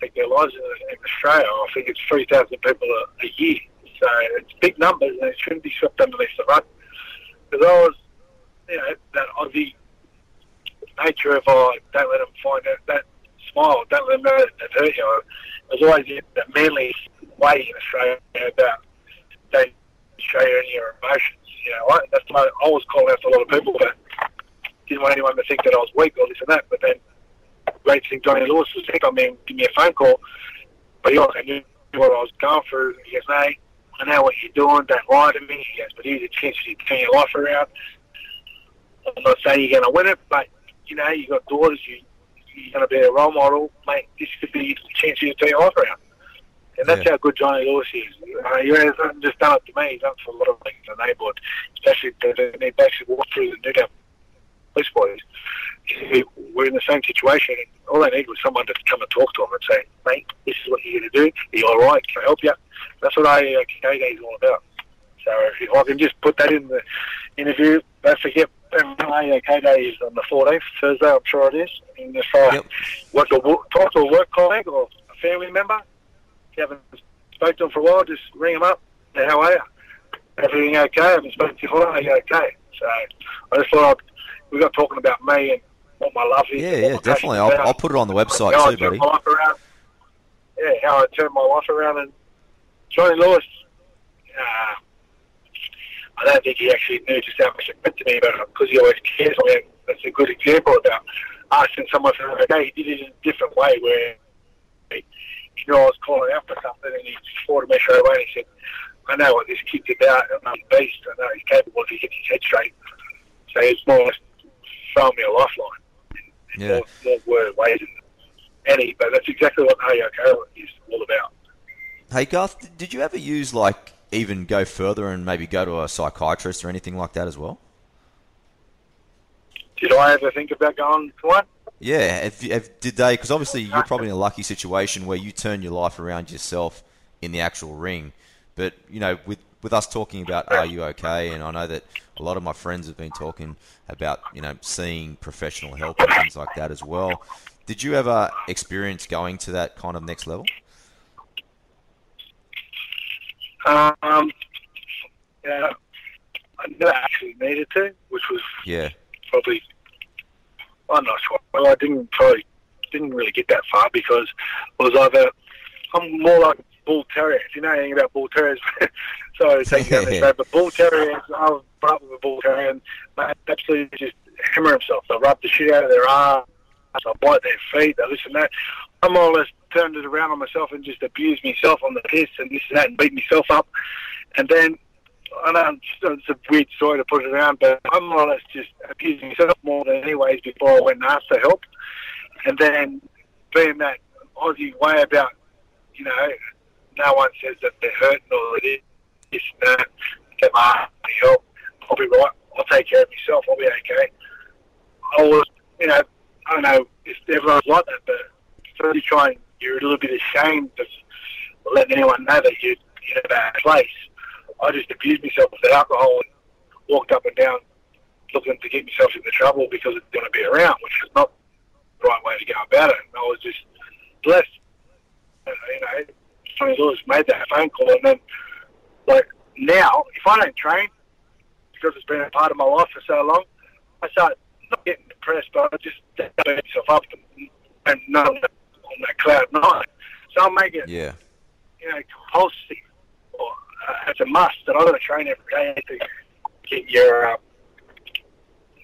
Speaker 2: take their lives in, in Australia. I think it's 3,000 people a, a year. So it's big numbers and it shouldn't be swept underneath the rug. Because I was, you know, that Aussie nature of, oh, don't let them find that, that smile, don't let them know that hurt you. There's always that manly way in Australia about don't show you any of your emotions. You know, I, that's my, I was calling out to a lot of people, but didn't want anyone to think that I was weak or this and that. But then, great thing Johnny Lewis was think, I mean, give me a phone call. But he also knew what I was going through. He goes, mate, I know what you're doing. Don't lie to me. He goes, but here's a chance you to turn your life around. I'm not saying you're going to win it, but, you know, you've got daughters. You, you're going to be a role model. Mate, this could be a chance you to turn your life around. And that's
Speaker 1: Yeah.
Speaker 2: how good Johnny Lewis is. Uh, he hasn't just done it to me. He's done it for a lot of things in the neighbourhood, especially the, the, they basically walked through the Newtown police boys. He- We're in the same situation. All they need was someone to come and talk to them and say, mate, this is what you're going to do. Are you all right? Can I help you? That's what uh, R U OK Day is all about. So if I can just put that in the interview, don't forget, R U OK Day uh, is on the 14th, Thursday, I'm sure it is. And if I
Speaker 1: Yep.
Speaker 2: want to wo- talk to a work colleague or a family member, if you haven't spoken to them for a while, just ring them up. Say, how are you? Everything okay? I haven't spoken to you for a while. Are you okay? So I just thought I'd, we got talking about me and what my love is.
Speaker 1: Yeah, yeah, definitely. I'll, I'll put it on the website
Speaker 2: how I
Speaker 1: too,
Speaker 2: turned
Speaker 1: buddy.
Speaker 2: my life around. Yeah, how I turned my life around. And Johnny Lewis, uh, I don't think he actually knew just how much it meant to me, but because he always cares, I mean, that's a good example about asking someone for a day. He did it in a different way where he, he knew I was calling out for something and he fought me straight away and he said, I know what this kid's about. I know he's a beast. I know he's capable if he gets his head straight. So it's more or less throwing me a lifeline in
Speaker 1: Yeah.
Speaker 2: more, more word ways than any, but that's exactly what R U OK is all about.
Speaker 1: Hey, Garth, did you ever use like even go further and maybe go to a psychiatrist or anything like that as well?
Speaker 2: Did I ever think about going to one?
Speaker 1: Yeah, if, if, did they? Because obviously you're probably in a lucky situation where you turn your life around yourself in the actual ring. But you know, with with us talking about are you okay, and I know that a lot of my friends have been talking about you know seeing professional help and things like that as well. Did you ever experience going to that kind of next level?
Speaker 2: Um, yeah, I never actually needed to, which was
Speaker 1: Yeah,
Speaker 2: probably I'm not sure. Well, I didn't probably didn't really get that far because I was either I'm more like bull terrier. If you know anything about bull terriers, sorry to take you down this but bull terriers, I was brought up with a bull terrier, and they absolutely just hammer himself. They rub the shit out of their arms, they bite their feet, they listen to that. I more or less turned it around on myself and just abused myself on the piss and this and that and beat myself up. And then I know it's a weird story to put it around, but I'm more or less just abusing myself more than anyways before I went and asked for help. And then being that Aussie way about, you know, no one says that they're hurting or that it is this and that, get my help, I'll be right, I'll take care of myself, I'll be okay. I was, you know, I don't know if everyone's like that, but you try and you're a little bit ashamed of letting anyone know that you're in a bad place. I just abused myself with the alcohol and walked up and down looking to get myself into trouble because it's going to be around, which is not the right way to go about it. And I was just blessed. Johnny Lewis made that phone call, and then, like, now, if I don't train, because it's been a part of my life for so long, I start not getting depressed, but I just beat myself up and, not on that, cloud nine. So I'll make it
Speaker 1: yeah,
Speaker 2: you know, compulsive or uh, it's a must that I've got to train every day to get your, uh,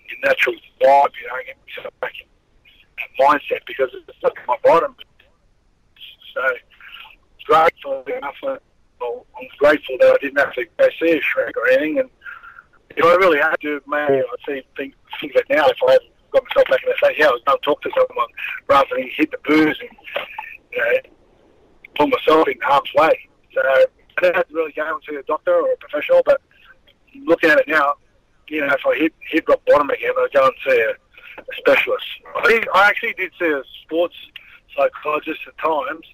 Speaker 2: your natural vibe, you know, get myself back in that mindset because it's stuck at my bottom. So grateful enough for, well, I'm grateful that I didn't have to go see a shrink or anything. And if I really had to, maybe I'd see, think, think it now if I hadn't got myself back in the state. Yeah, I was going to talk to someone rather than hit the booze and you know, put myself in harm's way. So I didn't have to really go and see a doctor or a professional, but looking at it now, you know, if I hit hit rock bottom again, I'd go and see a, a specialist. I, think, I actually did see a sports psychologist at times,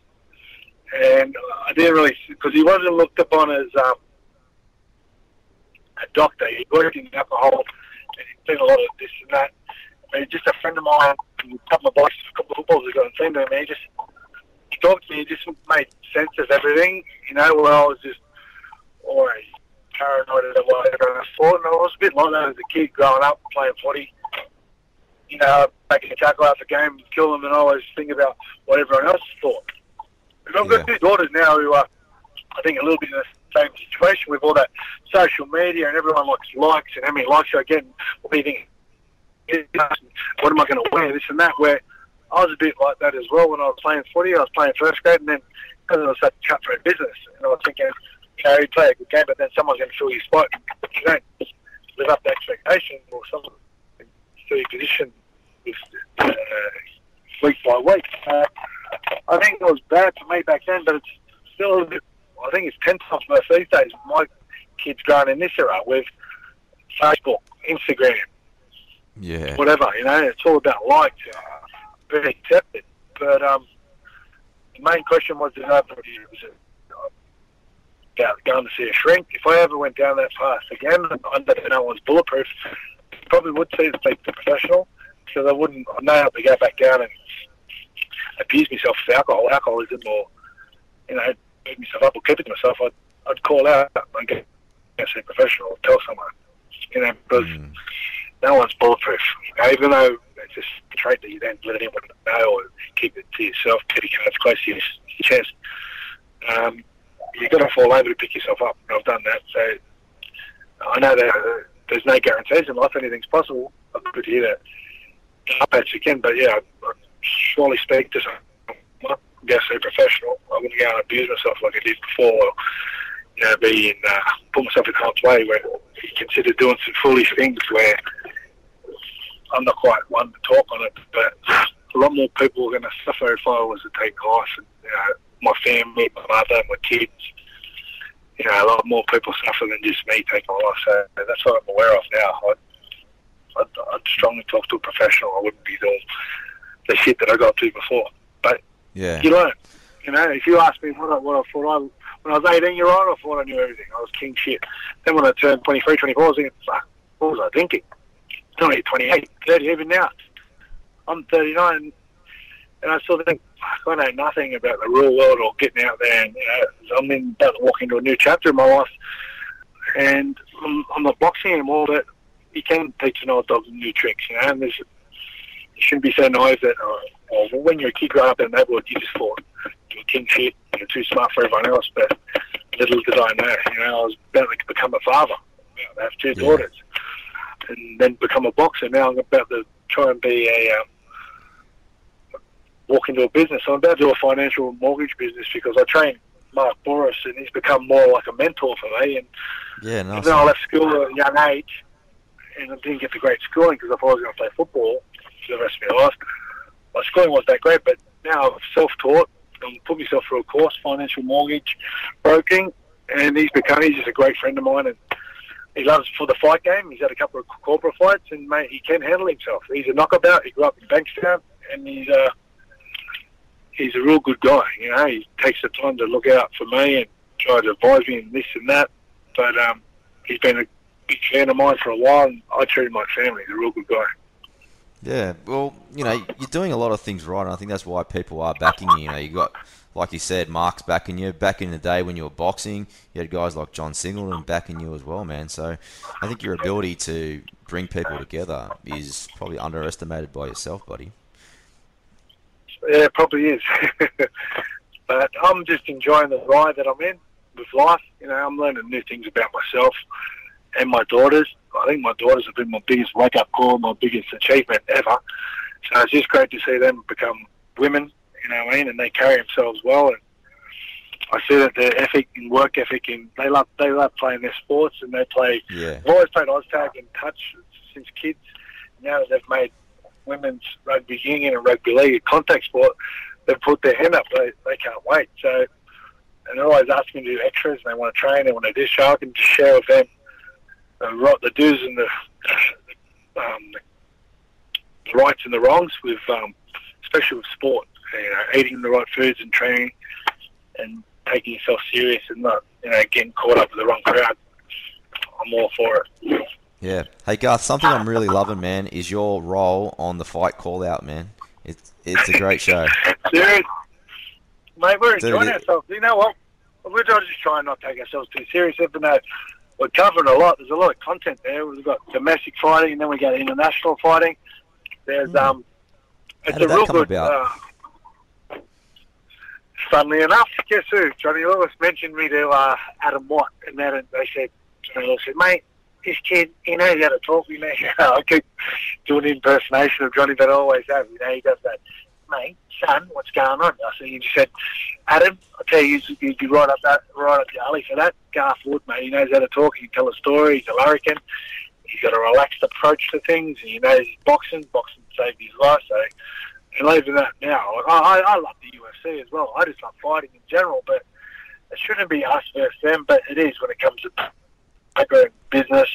Speaker 2: and I didn't really because he wasn't looked upon as um, a doctor. He worked in alcohol, and he'd seen a lot of this and that. And just a friend of mine, a couple of boys, a couple of footballers ago, and seen him, and he just he talked to me. He just made sense of everything, you know. Where I was just always paranoid of whatever I thought, and I was a bit like that as a kid growing up playing footy. You know, making a tackle after game, kill them, and I always think about what everyone else thought. And I've got
Speaker 1: Yeah.
Speaker 2: two daughters now who are, I think, a little bit in the same situation with all that social media and everyone likes likes and how many likes I get. And what do you think? What am I going to wear? This and that. Where I was a bit like that as well when I was playing footy. I was playing first grade, and then because it was such a cutthroat business, and I was thinking, you know, you play a good game, but then someone's going to fill your spot. You don't live up to expectations, or someone fill your position with, uh, week by week. Uh, I think it was bad for me back then, but it's still a bit. I think it's ten times worse these days. My kids growing in this era with Facebook, Instagram,
Speaker 1: Yeah.
Speaker 2: whatever. You know, it's all about likes, uh, being accepted. But um, the main question was, did I was it uh, about going to see a shrink? If I ever went down that path again, I don't know no one's bulletproof. Probably would see the speak a professional, because I wouldn't. I know how to go back down and abuse myself with alcohol, alcoholism, or you know, beat myself up or keep it to myself. I'd, I'd call out and get see a professional, or tell someone. You know, because
Speaker 1: Mm.
Speaker 2: no one's bulletproof. You know, even though it's just a trait that you don't let anyone know or keep it to yourself, keep your cards close to your, your chest. Um, you've got to fall over to pick yourself up. And I've done that. So I know that uh, there's no guarantees in life. Anything's possible. I'm good to hear that. Up at you again, but yeah, surely speak to someone. See a professional. I wouldn't go and abuse myself like I did before. Or, you know, be in, uh, put myself in harm's way where you consider doing some foolish things where I'm not quite one to talk on it, but a lot more people are going to suffer if I was to take life. And, you know, my family, my mother, my kids, you know, a lot more people suffer than just me taking life. So that's what I'm aware of now. I'd, I'd, I'd strongly talk to a professional. I wouldn't be doing the shit that I got to before. But
Speaker 1: Yeah.
Speaker 2: you learn. You know, if you ask me what I, what I thought I, when I was 18 year old, I thought I knew everything. I was king shit. Then when I turned 23, 24, I was thinking, fuck, what was I thinking? I'm only 28, 30, even now. I'm 39, and I still think, fuck, I know nothing about the real world or getting out there. And, you know, I'm in, about to walk into a new chapter in my life, and I'm, I'm not boxing anymore, but you can teach an old dog new tricks, you know, and there's, you shouldn't be so naive that, oh, well, when you're a kid growing up in the neighborhood, you just thought you're king shit, you're too smart for everyone else, but little did I know, you know, I was about to become a father, I have two
Speaker 1: Yeah.
Speaker 2: daughters, and then become a boxer. Now I'm about to try and be a, um, walk into a business. I'm about to do a financial mortgage business because I train Mark Boris, and he's become more like a mentor for me, and
Speaker 1: Yeah, nice.
Speaker 2: even though I left school at a young age and I didn't get the great schooling because I thought I was going to play football for the rest of my life, my schooling wasn't that great. But now I've self-taught and put myself through a course, financial mortgage broking, and he's become he's just a great friend of mine and he loves for the fight game. He's had a couple of corporate fights and mate, he can handle himself. He's a knockabout. He grew up in Bankstown and he's uh, he's a real good guy. You know, he takes the time to look out for me and try to advise me and this and that. But um, he's been a big fan of mine for a while, and I treat him like family. He's a real good guy.
Speaker 1: Yeah, well, you know, you're doing a lot of things right, and I think that's why people are backing you. You know, you got, like you said, Mark's backing you. Back in the day when you were boxing, you had guys like John Singleton backing you as well, man. So I think your ability to bring people together is probably underestimated by yourself, buddy.
Speaker 2: Yeah, it probably is. but I'm just enjoying the ride that I'm in with life. You know, I'm learning new things about myself and my daughters. I think my daughters have been my biggest wake up call, my biggest achievement ever. So it's just great to see them become women, you know what I mean, and they carry themselves well. And I see that their ethic and work ethic, and they love they love playing their sports, and they play
Speaker 1: Yeah,
Speaker 2: I've always played Oztag and touch since kids. Now that they've made women's rugby union and rugby league, a contact sport, they've put their hand up. They, they can't wait. So, and they're always asking me to do extras and they want to train, they want to do so I can just share with them the, right, the do's and the, um, the rights and the wrongs with, um, especially with sport. You know, eating the right foods and training and taking yourself serious and not, you know, getting caught up with the wrong crowd. I'm all for it.
Speaker 1: Yeah. Hey Garth, something I'm really loving, man, is your role on the fight call out, man. It's it's a great show.
Speaker 2: Serious. Mate, we're enjoying
Speaker 1: it-
Speaker 2: ourselves. You know what? We're just trying not to take ourselves too serious, even though we're covering a lot. There's a lot of content there. We've got domestic fighting, and then we got international fighting. There's um, it's
Speaker 1: Hmm. did
Speaker 2: a
Speaker 1: that
Speaker 2: real good. Uh, funnily enough, guess who? Johnny Lewis mentioned me to uh, Adam Watt, and then they said, Johnny Lewis said, mate, this kid, he knows how to talk. You know, I keep doing an impersonation of Johnny, but I always have. You know, he does that. Mate, son, what's going on? I said, he said, Adam, I tell you, you'd be right up that, right up the alley for that. Garth Wood, mate, he knows how to talk. He can tell a story. He's a larrikin. He's got a relaxed approach to things. And he knows boxing. Boxing saved his life. So, and even that now, I, I I love the UFC as well. I just love fighting in general, but it shouldn't be us versus them. But it is when it comes to background business.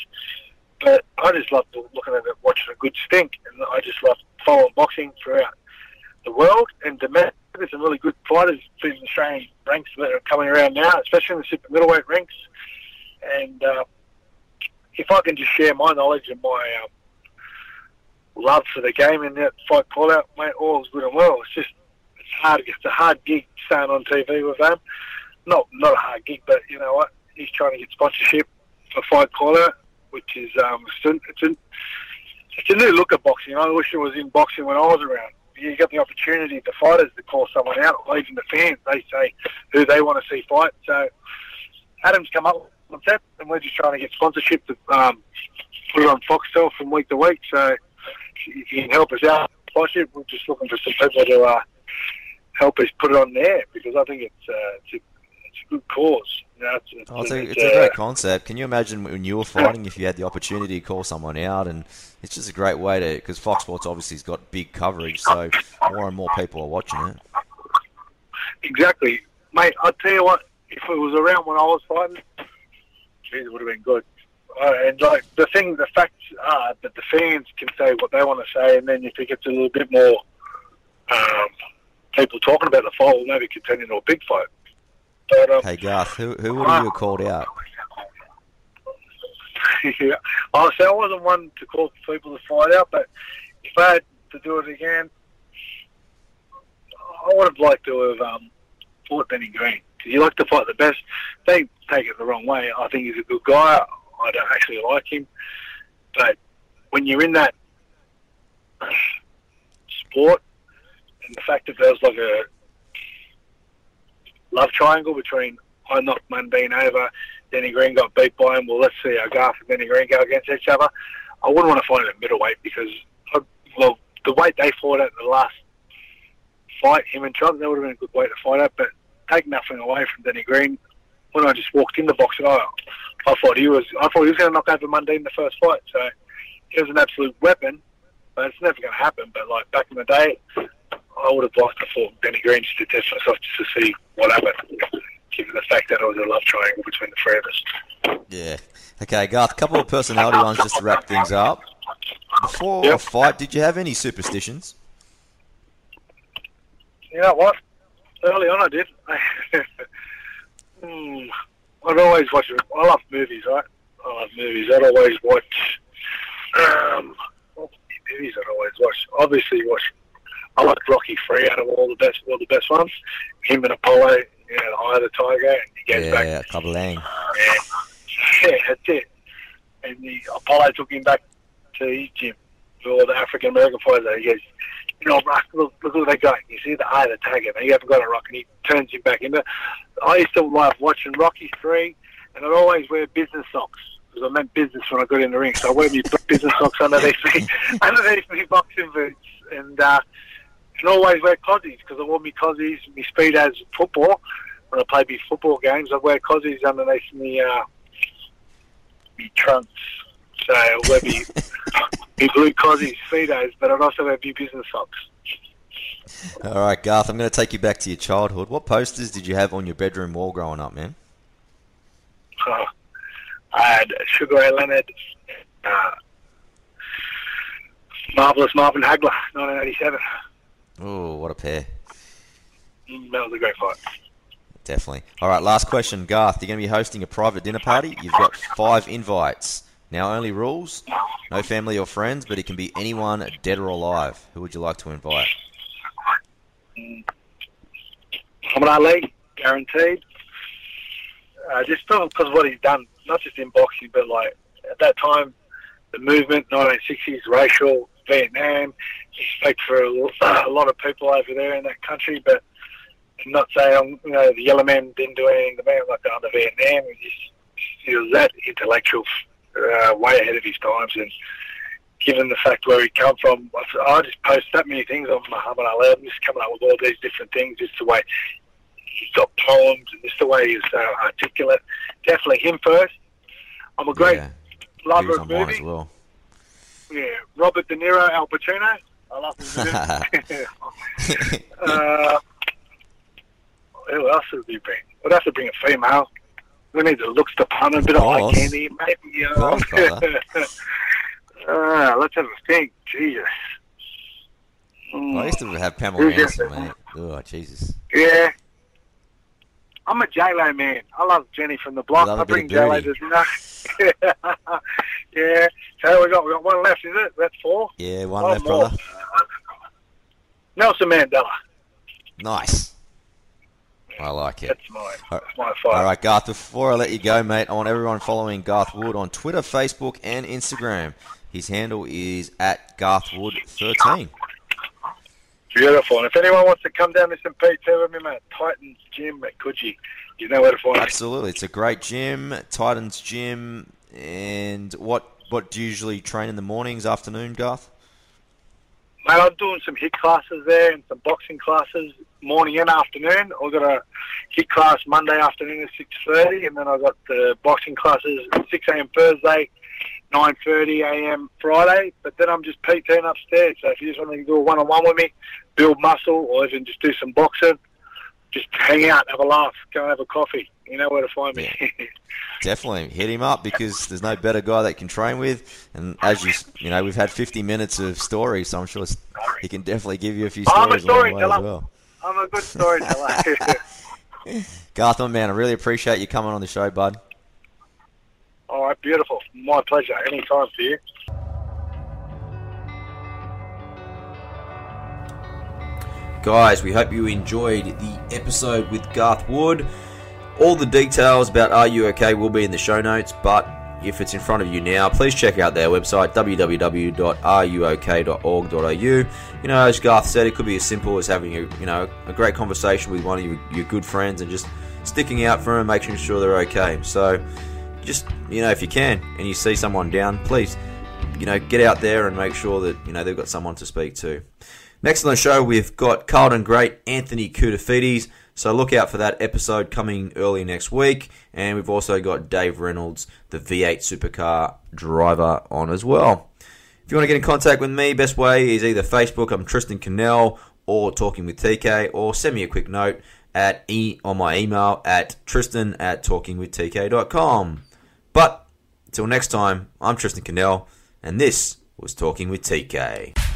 Speaker 2: But I just love looking at it, watching a good stink, and I just love following boxing throughout the world and domestic. There's some really good fighters in the Australian ranks that are coming around now, especially in the super middleweight ranks. And uh, if I can just share my knowledge and my um, love for the game and that fight call out, mate, all's good and well. It's just it's hard. It's a hard gig staying on TV with them. Not not a hard gig, but you know what? He's trying to get sponsorship for fight call out, which is um, it's, a, it's, a, it's a new look at boxing. I wish it was in boxing when I was around. You get the opportunity, the fighters, to call someone out, or even the fans. They say who they want to see fight. So Adam's come up with concept, and we're just trying to get sponsorship to um, put it on Foxtel from week to week. So if you can help us out, sponsorship, we're just looking for some people to uh, help us put it on there because I think it's uh, it's, a, it's a good cause. It's, it's,
Speaker 1: Oh, it's, a,
Speaker 2: it's,
Speaker 1: it's a
Speaker 2: uh,
Speaker 1: great concept. Can you imagine when you were fighting if you had the opportunity to call someone out? And it's just a great way to, because Fox Sports obviously has got big coverage, so more and more people are watching it.
Speaker 2: Exactly, mate. I'll tell you what. If it was around when I was fighting, geez, it would have been good. Uh, and like the thing, the facts are that the fans can say what they want to say, and then if it gets a little bit more um, people talking about the fight, well, maybe could turn into a big fight. But um,
Speaker 1: Hey, Garth, who, who would you have called out?
Speaker 2: yeah. I say I wasn't one to call people to fight out, but if I had to do it again, I would have liked to have um, fought Danny Green. you like to fight the best. They take it the wrong way. I think he's a good guy. I don't actually like him, but when you're in that sport, and the fact that there's like a love triangle between I knocked Mundine over, Danny Green got beat by him. Well, let's see how Garth and Danny Green go against each other. I wouldn't want to fight him at middleweight because, I, well, the weight they fought at the last fight, him and Trump, that would have been a good weight to fight at. But take nothing away from Danny Green. When I just walked in the box, I, I thought he was, I thought he was going to knock over Mundine in the first fight. So he was an absolute weapon, but it's never going to happen. But like back in the day, I would have liked to fought Danny Green just to test myself, just to see what happened. Given the fact that it was a love triangle between the three of us.
Speaker 1: Yeah. Okay, Garth, a couple of personality ones just to wrap things up. Before a fight, did you have any superstitions?
Speaker 2: You know what? Early on, I did. hmm, I'd always watch. I love movies, right? I love movies. I'd always watch. Um, what movies I'd always watch. Obviously, watch. I like Rocky Three out of all the best, all the best ones. Him and Apollo, you know, the Eye of the Tiger, and he goes back
Speaker 1: Yeah, Kabalang.
Speaker 2: Yeah, yeah, that's it. And the Apollo took him back to his gym with all the African American fighters. He goes, you know, Rock, look, look at that guy. You see the eye of the tiger. Now you haven't got a rock, and he turns him back into. I used to love watching Rocky Three, and I'd always wear business socks because I meant business when I got in the ring. So I wear my business socks underneath me, underneath me boxing boots, and uh, and always wear cozies because I wore my cozies, my speed as football. When I played my football games, I wear cozies underneath me, uh, me trunks. So I'll wear me, me blue cosy speedos, but I'd also wear me business socks.
Speaker 1: All right, Garth, I'm going to take you back to your childhood. What posters did you have on your bedroom wall growing up, man?
Speaker 2: Oh, I had Sugar Ray Leonard, uh, Marvelous Marvin Hagler, 1987.
Speaker 1: Oh, what a pair.
Speaker 2: That was a great fight.
Speaker 1: Definitely. All right, last question, Garth. You're going to be hosting a private dinner party. You've got five invites. Now, only rules no family or friends, but it can be anyone, dead or alive. Who would you like to invite?
Speaker 2: Muhammad Ali, guaranteed. Uh, just because of what he's done, not just in boxing, but like at that time, the movement, 1960s, racial, Vietnam, respect for a, a lot of people over there in that country, but I'm not saying you know the yellow man didn't do anything. The man like under the Vietnam, he, just, he was that intellectual, uh, way ahead of his times, and given the fact where he come from, I I just post that many things on Muhammad Ali. I'm just coming up with all these different things, just the way he's got poems and just the way he's uh, articulate. Definitely him first. I'm a great
Speaker 1: Yeah,
Speaker 2: lover of movies.
Speaker 1: well.
Speaker 2: Yeah, Robert De Niro, Al Pacino. I love uh, who else would we bring? We'd have to bring a female. We need the looks department, a bit of eye candy, maybe. Uh, uh, let's have a think. Jesus. Mm,
Speaker 1: I used to have Pamela
Speaker 2: Who's
Speaker 1: Anderson, mate. Oh, Jesus.
Speaker 2: Yeah. I'm a J-Lo man. I love Jenny from the block. I
Speaker 1: bit
Speaker 2: bring J-Lo to dinner. Yeah. So we got we got one left, is it? That's four.
Speaker 1: Yeah, one
Speaker 2: One
Speaker 1: left,
Speaker 2: more.
Speaker 1: brother.
Speaker 2: Nelson Mandela.
Speaker 1: Nice. I like it.
Speaker 2: That's my that's my fight.
Speaker 1: All right, Garth, before I let you go, mate, I want everyone following Garth Wood on Twitter, Facebook, and Instagram. His handle is at GarthWood13.
Speaker 2: Beautiful. And if anyone wants to come down to St. Pete, tell them at Titans Gym at Coogee. You know where to find.
Speaker 1: Absolutely. It's a great gym, Titans Gym. And what, what do you usually train in the mornings, afternoon, Garth?
Speaker 2: Mate, I'm doing some hit classes there and some boxing classes morning and afternoon. I've got a hit class Monday afternoon at 6.30 and then I've got the boxing classes at 6am Thursday, 9.30am Friday. But then I'm just PTing upstairs. So if you just want to do a one-on-one with me, build muscle or even just do some boxing, just hang out, have a laugh, go have a coffee. You know where to find me.
Speaker 1: Definitely hit him up because there's no better guy that can train with. And as you, you know, we've had 50 minutes of stories, so I'm sure he can definitely give you a few
Speaker 2: I'm a
Speaker 1: stories along the way as well.
Speaker 2: I'm a good storyteller.
Speaker 1: Garth, my man, I really appreciate you coming on the show, bud.
Speaker 2: All right, beautiful. My pleasure. Anytime for you.
Speaker 1: Guys, we hope you enjoyed the episode with Garth Wood. All the details about Are You OK will be in the show notes, but if it's in front of you now, please check out their website www.ruok.org.au. You know, as Garth said, it could be as simple as having a you know a great conversation with one of your, your good friends and just sticking out for them, making sure they're okay. So, just you know, if you can and you see someone down, please you know get out there and make sure that you know they've got someone to speak to. Next on the show, we've got Carlton great Anthony Koutoufides. So look out for that episode coming early next week. And we've also got Dave Reynolds, the V8 supercar driver, on as well. If you want to get in contact with me, best way is either Facebook, I'm Tristan Cannell, or Talking with TK, or send me a quick note at e on my email at tristan at talkingwithtk.com. But until next time, I'm Tristan Cannell, and this was Talking with TK.